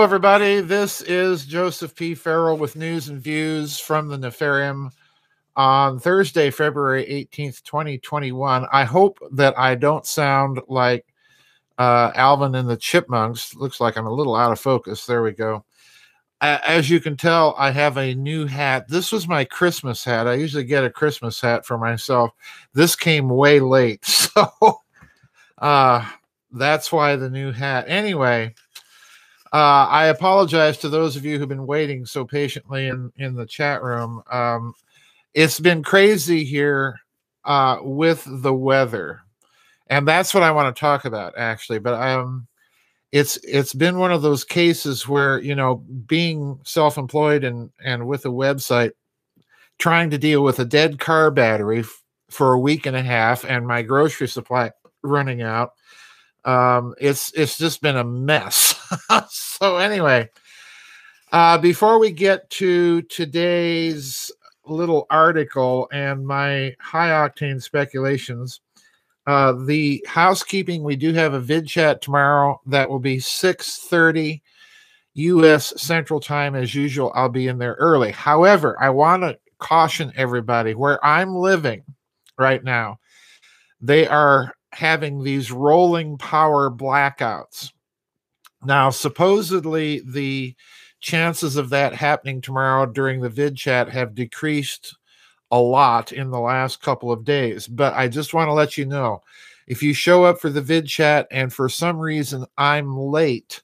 Hello, everybody. This is Joseph P. Farrell with news and views from the Nefarium on Thursday, February 18th, 2021. I hope that I don't sound like uh, Alvin and the Chipmunks. Looks like I'm a little out of focus. There we go. As you can tell, I have a new hat. This was my Christmas hat. I usually get a Christmas hat for myself. This came way late. So uh, that's why the new hat. Anyway, uh, I apologize to those of you who've been waiting so patiently in, in the chat room. Um, it's been crazy here uh, with the weather, and that's what I want to talk about actually. But um, it's it's been one of those cases where you know being self-employed and and with a website, trying to deal with a dead car battery f- for a week and a half, and my grocery supply running out um, it's it's just been a mess. so anyway, uh, before we get to today's little article and my high octane speculations, uh, the housekeeping we do have a vid chat tomorrow that will be six thirty U.S. Central Time as usual. I'll be in there early. However, I want to caution everybody where I'm living right now. They are having these rolling power blackouts. Now, supposedly, the chances of that happening tomorrow during the vid chat have decreased a lot in the last couple of days. But I just want to let you know if you show up for the vid chat and for some reason I'm late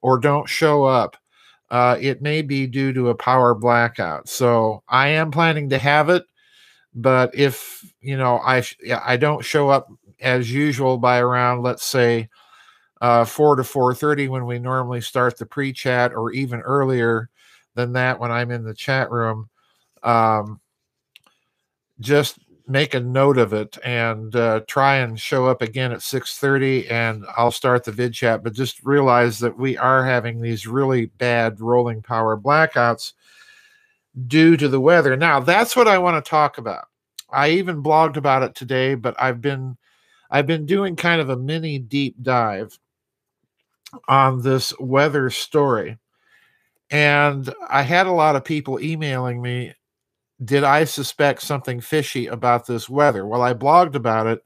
or don't show up, uh, it may be due to a power blackout. So I am planning to have it, but if you know I I don't show up as usual by around let's say uh, 4 to 4.30 when we normally start the pre-chat or even earlier than that when i'm in the chat room. Um, just make a note of it and uh, try and show up again at 6.30 and i'll start the vid chat but just realize that we are having these really bad rolling power blackouts due to the weather. Now that's what i want to talk about. I even blogged about it today but i've been I've been doing kind of a mini deep dive on this weather story. And I had a lot of people emailing me, did I suspect something fishy about this weather? Well, I blogged about it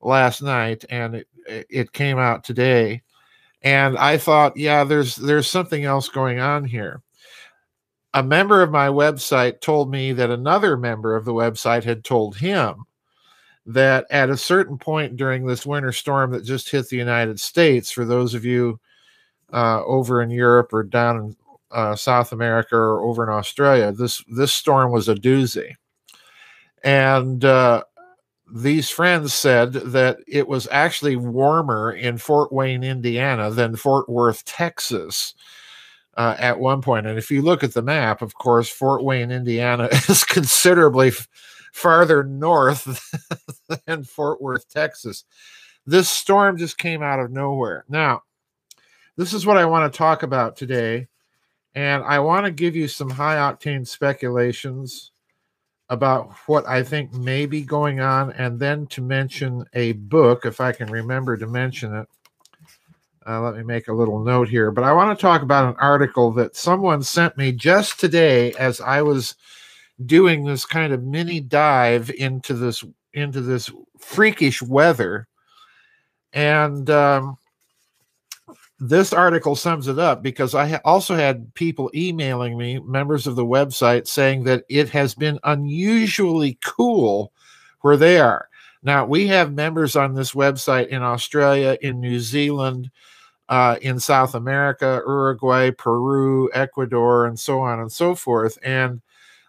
last night and it, it came out today. And I thought, yeah, there's there's something else going on here. A member of my website told me that another member of the website had told him that at a certain point during this winter storm that just hit the United States, for those of you uh, over in Europe or down in uh, South America or over in Australia, this this storm was a doozy, and uh, these friends said that it was actually warmer in Fort Wayne, Indiana, than Fort Worth, Texas. Uh, at one point, and if you look at the map, of course, Fort Wayne, Indiana is considerably farther north than Fort Worth, Texas. This storm just came out of nowhere. Now, this is what I want to talk about today. And I want to give you some high octane speculations about what I think may be going on, and then to mention a book, if I can remember to mention it. Uh, let me make a little note here. But I want to talk about an article that someone sent me just today as I was doing this kind of mini dive into this into this freakish weather and um, this article sums it up because I also had people emailing me, members of the website, saying that it has been unusually cool where they are. Now, we have members on this website in Australia, in New Zealand, uh, in South America, Uruguay, Peru, Ecuador, and so on and so forth. And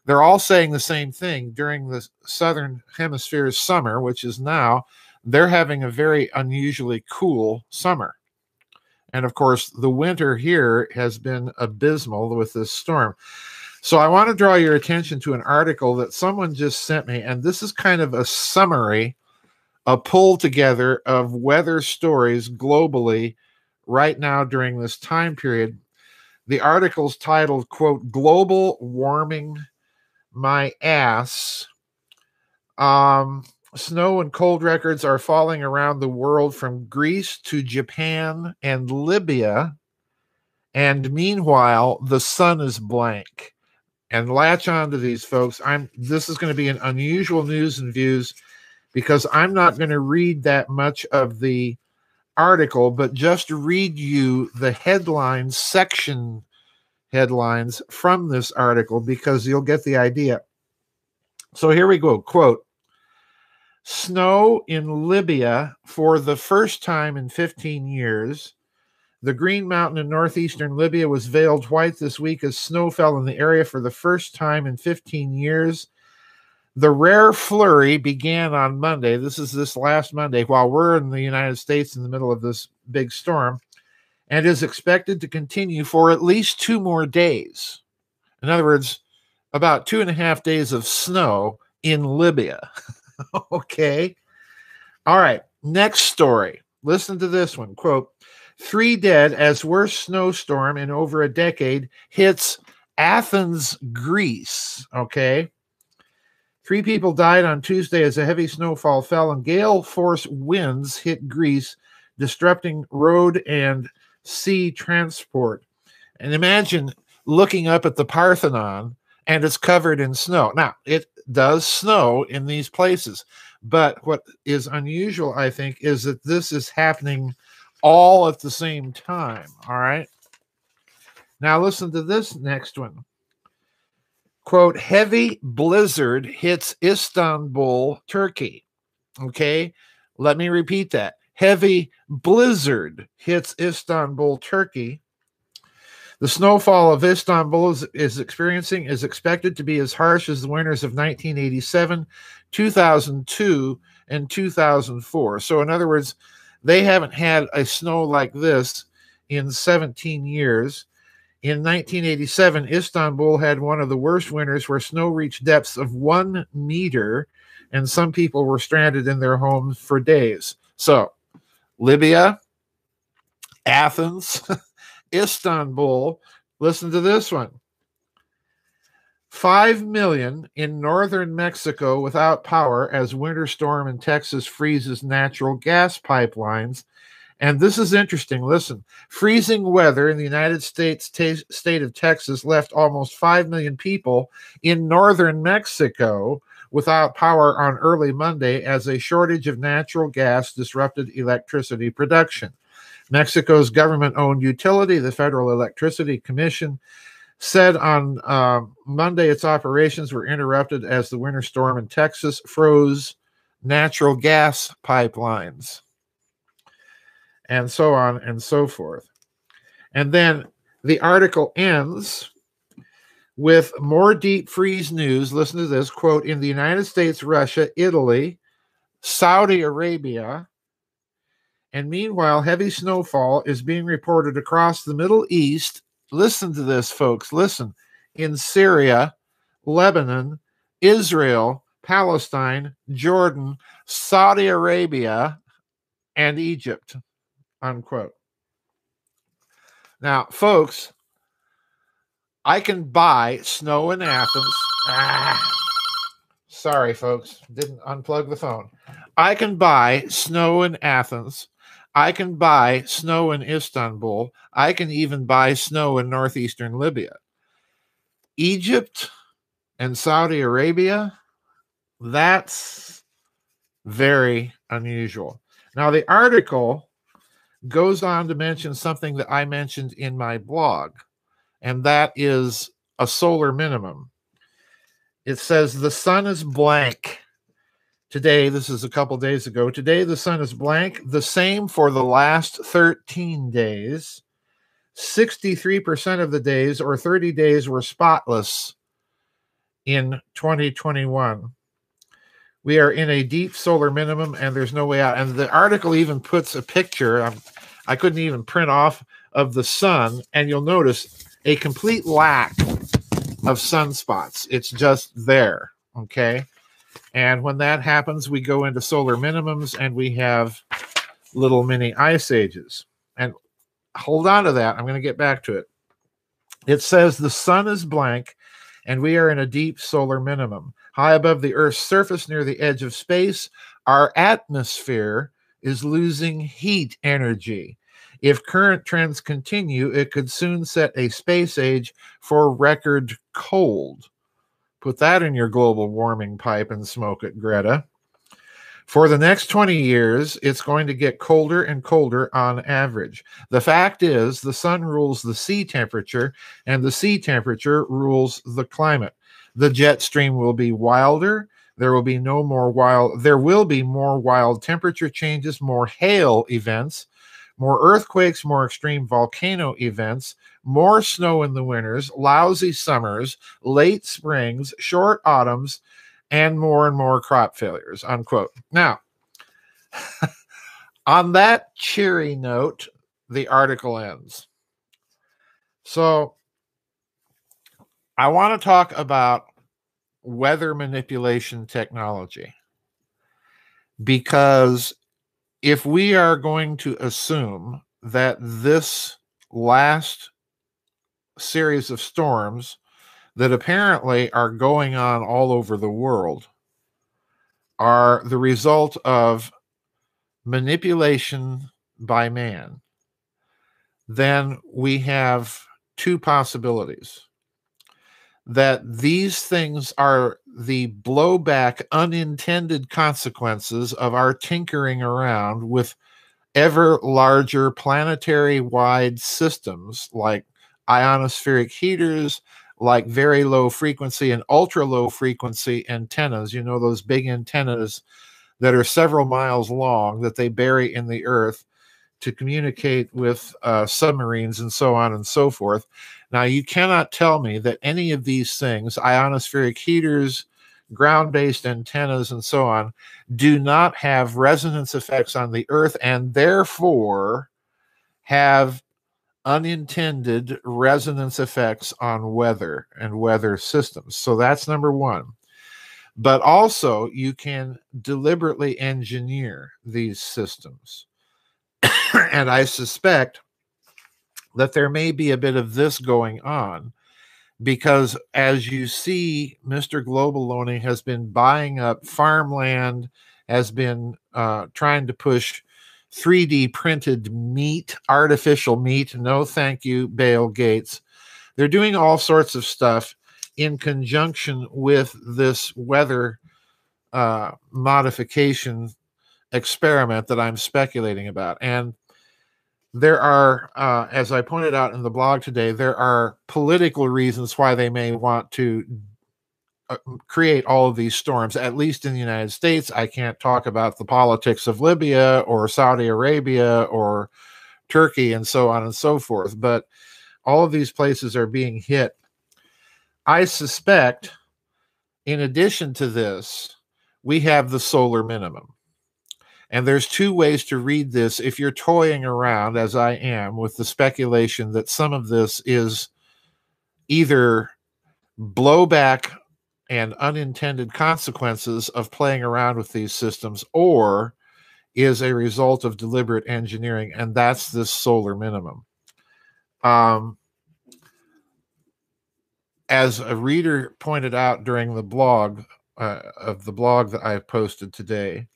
they're all saying the same thing during the southern hemisphere's summer, which is now, they're having a very unusually cool summer. And of course, the winter here has been abysmal with this storm. So I want to draw your attention to an article that someone just sent me, and this is kind of a summary, a pull together of weather stories globally right now during this time period. The article's titled, quote, Global Warming my ass. Um, snow and cold records are falling around the world from Greece to Japan and Libya. And meanwhile, the sun is blank. And latch on to these folks. I'm this is going to be an unusual news and views because I'm not going to read that much of the article, but just read you the headlines section headlines from this article because you'll get the idea. So here we go. Quote Snow in Libya for the first time in 15 years. The Green Mountain in northeastern Libya was veiled white this week as snow fell in the area for the first time in 15 years. The rare flurry began on Monday. This is this last Monday, while we're in the United States in the middle of this big storm, and is expected to continue for at least two more days. In other words, about two and a half days of snow in Libya. okay. All right. Next story. Listen to this one. Quote Three dead as worst snowstorm in over a decade hits Athens, Greece. Okay. Three people died on Tuesday as a heavy snowfall fell and gale force winds hit Greece, disrupting road and sea transport. And imagine looking up at the Parthenon and it's covered in snow. Now, it does snow in these places, but what is unusual, I think, is that this is happening all at the same time. All right. Now, listen to this next one quote, heavy blizzard hits Istanbul, Turkey. Okay, let me repeat that. Heavy blizzard hits Istanbul, Turkey. The snowfall of Istanbul is, is, experiencing is expected to be as harsh as the winters of 1987, 2002, and 2004. So, in other words, they haven't had a snow like this in 17 years. In 1987, Istanbul had one of the worst winters where snow reached depths of one meter, and some people were stranded in their homes for days. So, Libya, Athens, Istanbul, listen to this one. 5 million in northern Mexico without power as winter storm in Texas freezes natural gas pipelines. And this is interesting. Listen, freezing weather in the United States t- state of Texas left almost 5 million people in northern Mexico without power on early Monday as a shortage of natural gas disrupted electricity production. Mexico's government owned utility, the Federal Electricity Commission, said on uh, Monday its operations were interrupted as the winter storm in Texas froze natural gas pipelines and so on and so forth. And then the article ends with more deep freeze news. Listen to this quote In the United States, Russia, Italy, Saudi Arabia, and meanwhile, heavy snowfall is being reported across the Middle East. Listen to this, folks. Listen. In Syria, Lebanon, Israel, Palestine, Jordan, Saudi Arabia, and Egypt unquote. Now, folks, I can buy snow in Athens. Ah, sorry, folks, didn't unplug the phone. I can buy snow in Athens. I can buy snow in Istanbul. I can even buy snow in northeastern Libya. Egypt and Saudi Arabia, that's very unusual. Now, the article goes on to mention something that I mentioned in my blog, and that is a solar minimum. It says the sun is blank. Today, this is a couple days ago. Today, the sun is blank, the same for the last 13 days. 63% of the days, or 30 days, were spotless in 2021 we are in a deep solar minimum and there's no way out and the article even puts a picture I'm, I couldn't even print off of the sun, and you'll notice a complete lack of sunspots. It's just there. Okay. And when that happens, we go into solar minimums and we have little mini ice ages. And hold on to that. I'm going to get back to it. It says the sun is blank and we are in a deep solar minimum. High above the Earth's surface near the edge of space, our atmosphere is losing heat energy. If current trends continue, it could soon set a space age for record cold. Put that in your global warming pipe and smoke it, Greta. For the next 20 years, it's going to get colder and colder on average. The fact is, the sun rules the sea temperature, and the sea temperature rules the climate. The jet stream will be wilder. There will be no more wild, there will be more wild temperature changes, more hail events, more earthquakes, more extreme volcano events, more snow in the winters, lousy summers, late springs, short autumns, and more and more crop failures. Unquote. Now, on that cheery note, the article ends. So, I want to talk about weather manipulation technology because if we are going to assume that this last series of storms that apparently are going on all over the world are the result of manipulation by man, then we have two possibilities. That these things are the blowback, unintended consequences of our tinkering around with ever larger planetary wide systems like ionospheric heaters, like very low frequency and ultra low frequency antennas. You know, those big antennas that are several miles long that they bury in the earth to communicate with uh, submarines and so on and so forth. Now, you cannot tell me that any of these things, ionospheric heaters, ground based antennas, and so on, do not have resonance effects on the earth and therefore have unintended resonance effects on weather and weather systems. So that's number one. But also, you can deliberately engineer these systems. And I suspect that there may be a bit of this going on because as you see, Mr. Globaloney has been buying up farmland, has been uh, trying to push 3D printed meat, artificial meat. No, thank you, Bill Gates. They're doing all sorts of stuff in conjunction with this weather uh, modification experiment that I'm speculating about. And there are, uh, as I pointed out in the blog today, there are political reasons why they may want to uh, create all of these storms, at least in the United States. I can't talk about the politics of Libya or Saudi Arabia or Turkey and so on and so forth, but all of these places are being hit. I suspect, in addition to this, we have the solar minimum. And there's two ways to read this. If you're toying around, as I am, with the speculation that some of this is either blowback and unintended consequences of playing around with these systems or is a result of deliberate engineering and that's this solar minimum. Um, as a reader pointed out during the blog uh, of the blog that i posted today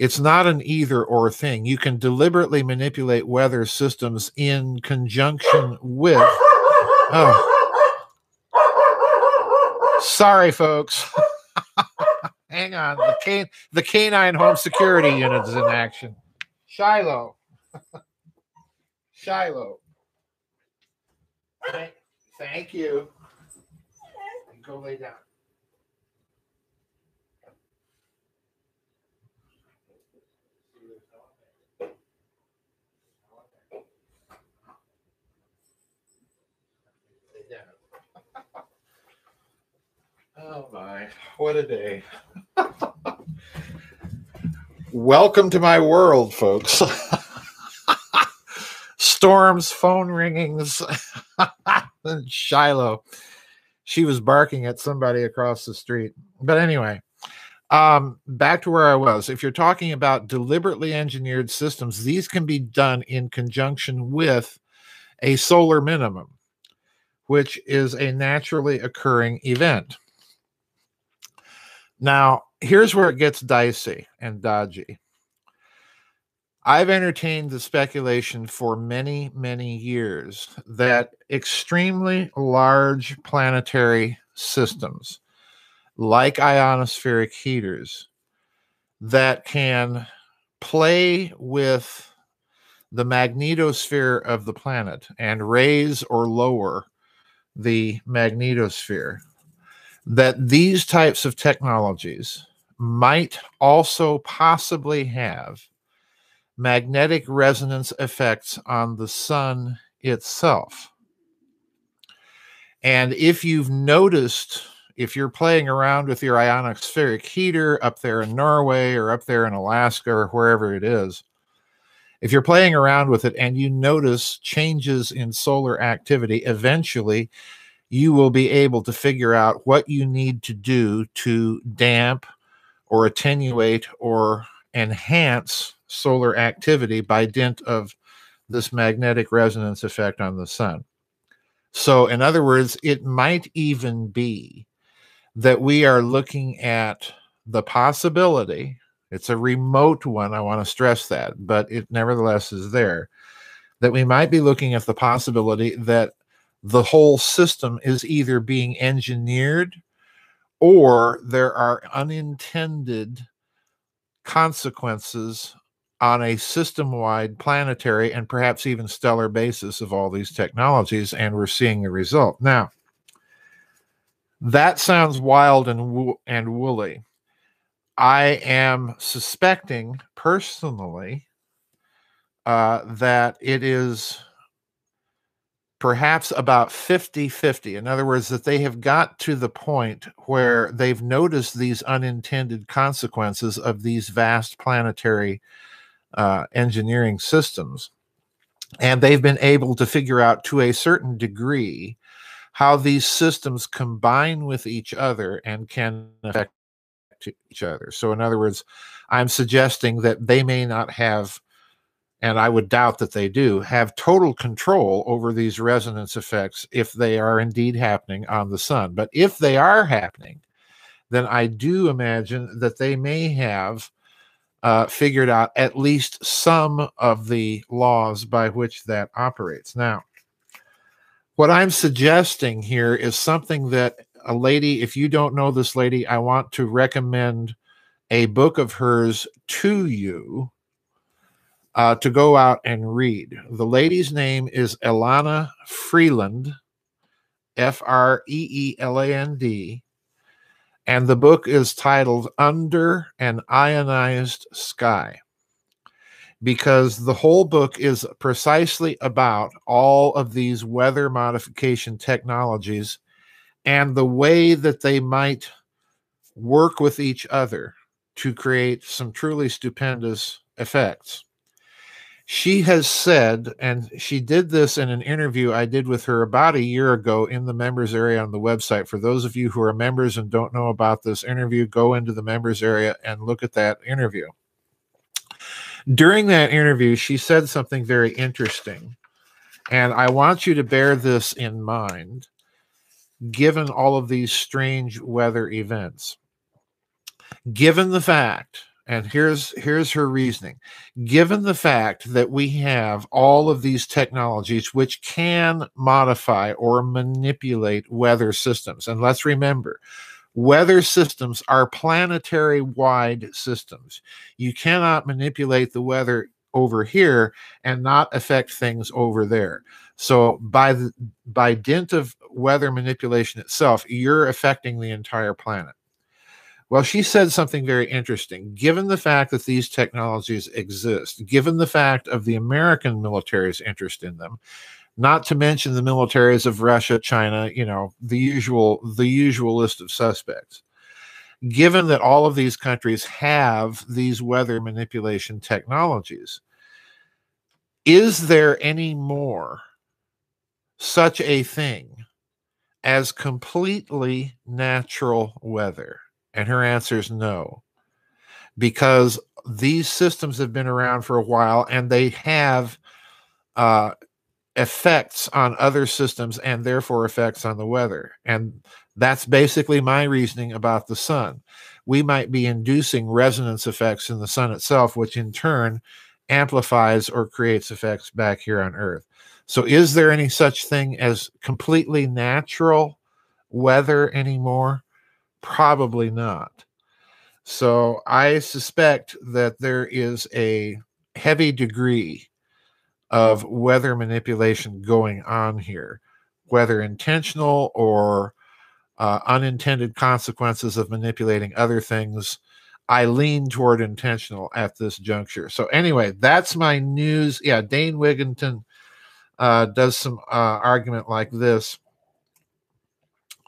it's not an either or thing you can deliberately manipulate weather systems in conjunction with oh Sorry, folks. Hang on. The can the canine home security unit is in action. Shiloh. Shiloh. Thank, thank you. Go lay down. Oh my, what a day. Welcome to my world, folks. Storms, phone ringings, and Shiloh. She was barking at somebody across the street. But anyway, um, back to where I was. If you're talking about deliberately engineered systems, these can be done in conjunction with a solar minimum, which is a naturally occurring event. Now, here's where it gets dicey and dodgy. I've entertained the speculation for many, many years that extremely large planetary systems, like ionospheric heaters, that can play with the magnetosphere of the planet and raise or lower the magnetosphere, that these types of technologies might also possibly have magnetic resonance effects on the sun itself. And if you've noticed, if you're playing around with your ionospheric heater up there in Norway or up there in Alaska or wherever it is, if you're playing around with it and you notice changes in solar activity, eventually you will be able to figure out what you need to do to damp or attenuate or enhance solar activity by dint of this magnetic resonance effect on the sun. So, in other words, it might even be that we are looking at the possibility, it's a remote one, I want to stress that, but it nevertheless is there, that we might be looking at the possibility that the whole system is either being engineered or there are unintended consequences on a system wide planetary and perhaps even stellar basis of all these technologies, and we're seeing the result. Now, that sounds wild and, wo- and woolly. I am suspecting personally uh, that it is perhaps about 50 50. In other words, that they have got to the point where they've noticed these unintended consequences of these vast planetary uh, engineering systems. And they've been able to figure out to a certain degree how these systems combine with each other and can affect each other. So, in other words, I'm suggesting that they may not have, and I would doubt that they do, have total control over these resonance effects if they are indeed happening on the sun. But if they are happening, then I do imagine that they may have uh, figured out at least some of the laws by which that operates. Now, what I'm suggesting here is something that a lady, if you don't know this lady, I want to recommend a book of hers to you uh, to go out and read. The lady's name is Elana Freeland, F R E E L A N D and the book is titled Under an Ionized Sky because the whole book is precisely about all of these weather modification technologies and the way that they might work with each other to create some truly stupendous effects she has said, and she did this in an interview I did with her about a year ago in the members area on the website. For those of you who are members and don't know about this interview, go into the members area and look at that interview. During that interview, she said something very interesting, and I want you to bear this in mind given all of these strange weather events. Given the fact and here's here's her reasoning. Given the fact that we have all of these technologies which can modify or manipulate weather systems and let's remember weather systems are planetary wide systems. You cannot manipulate the weather over here and not affect things over there. So by the by dint of weather manipulation itself you're affecting the entire planet well, she said something very interesting. Given the fact that these technologies exist, given the fact of the American military's interest in them, not to mention the militaries of Russia, China, you know, the usual the usual list of suspects. Given that all of these countries have these weather manipulation technologies, is there any more such a thing as completely natural weather? And her answer is no, because these systems have been around for a while and they have uh, effects on other systems and therefore effects on the weather. And that's basically my reasoning about the sun. We might be inducing resonance effects in the sun itself, which in turn amplifies or creates effects back here on Earth. So, is there any such thing as completely natural weather anymore? Probably not. So, I suspect that there is a heavy degree of weather manipulation going on here, whether intentional or uh, unintended consequences of manipulating other things. I lean toward intentional at this juncture. So, anyway, that's my news. Yeah, Dane Wigington uh, does some uh, argument like this.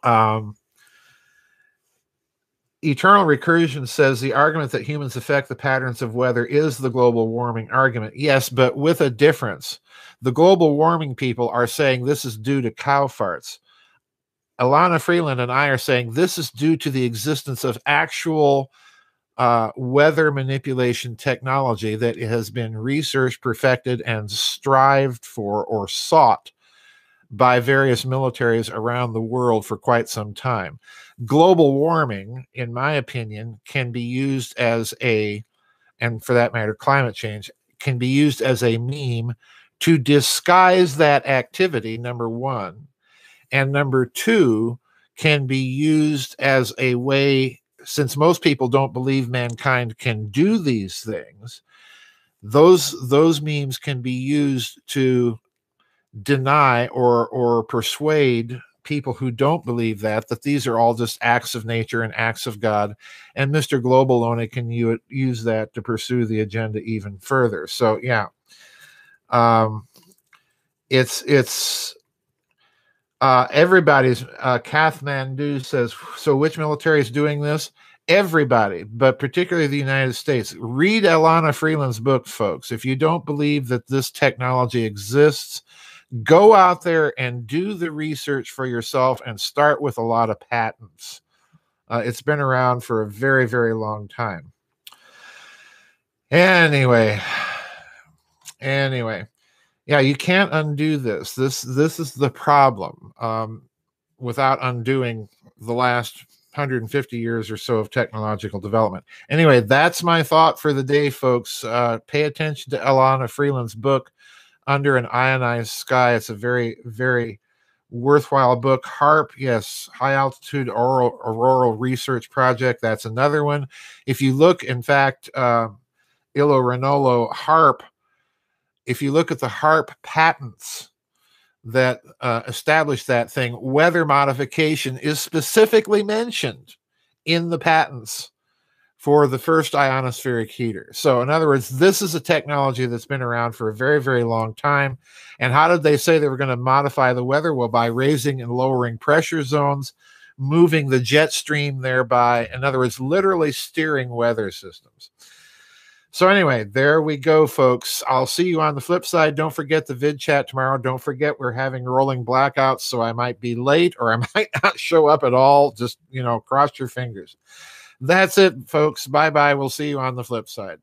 Um, Eternal Recursion says the argument that humans affect the patterns of weather is the global warming argument. Yes, but with a difference. The global warming people are saying this is due to cow farts. Elana Freeland and I are saying this is due to the existence of actual uh, weather manipulation technology that has been researched, perfected, and strived for or sought by various militaries around the world for quite some time. Global warming, in my opinion, can be used as a, and for that matter, climate change can be used as a meme to disguise that activity, number one. And number two, can be used as a way, since most people don't believe mankind can do these things, those those memes can be used to deny or or persuade people who don't believe that that these are all just acts of nature and acts of God, and Mr. Globaloney can u- use that to pursue the agenda even further. So yeah, um, it's it's uh, everybody's. Uh, Kath Mandu says so. Which military is doing this? Everybody, but particularly the United States. Read Elana Freeland's book, folks. If you don't believe that this technology exists go out there and do the research for yourself and start with a lot of patents. Uh, it's been around for a very, very long time. Anyway, anyway, yeah, you can't undo this. This this is the problem. Um, without undoing the last 150 years or so of technological development. Anyway, that's my thought for the day, folks. Uh, pay attention to Elana Freeland's book, under an ionized sky. It's a very, very worthwhile book. HAARP, yes, High Altitude Auroral, Auroral Research Project. That's another one. If you look, in fact, uh, Illo Ranolo HAARP, if you look at the HAARP patents that uh, establish that thing, weather modification is specifically mentioned in the patents for the first ionospheric heater. So, in other words, this is a technology that's been around for a very, very long time. And how did they say they were going to modify the weather? Well, by raising and lowering pressure zones, moving the jet stream thereby. In other words, literally steering weather systems. So, anyway, there we go, folks. I'll see you on the flip side. Don't forget the vid chat tomorrow. Don't forget we're having rolling blackouts, so I might be late or I might not show up at all. Just, you know, cross your fingers. That's it, folks. Bye bye. We'll see you on the flip side.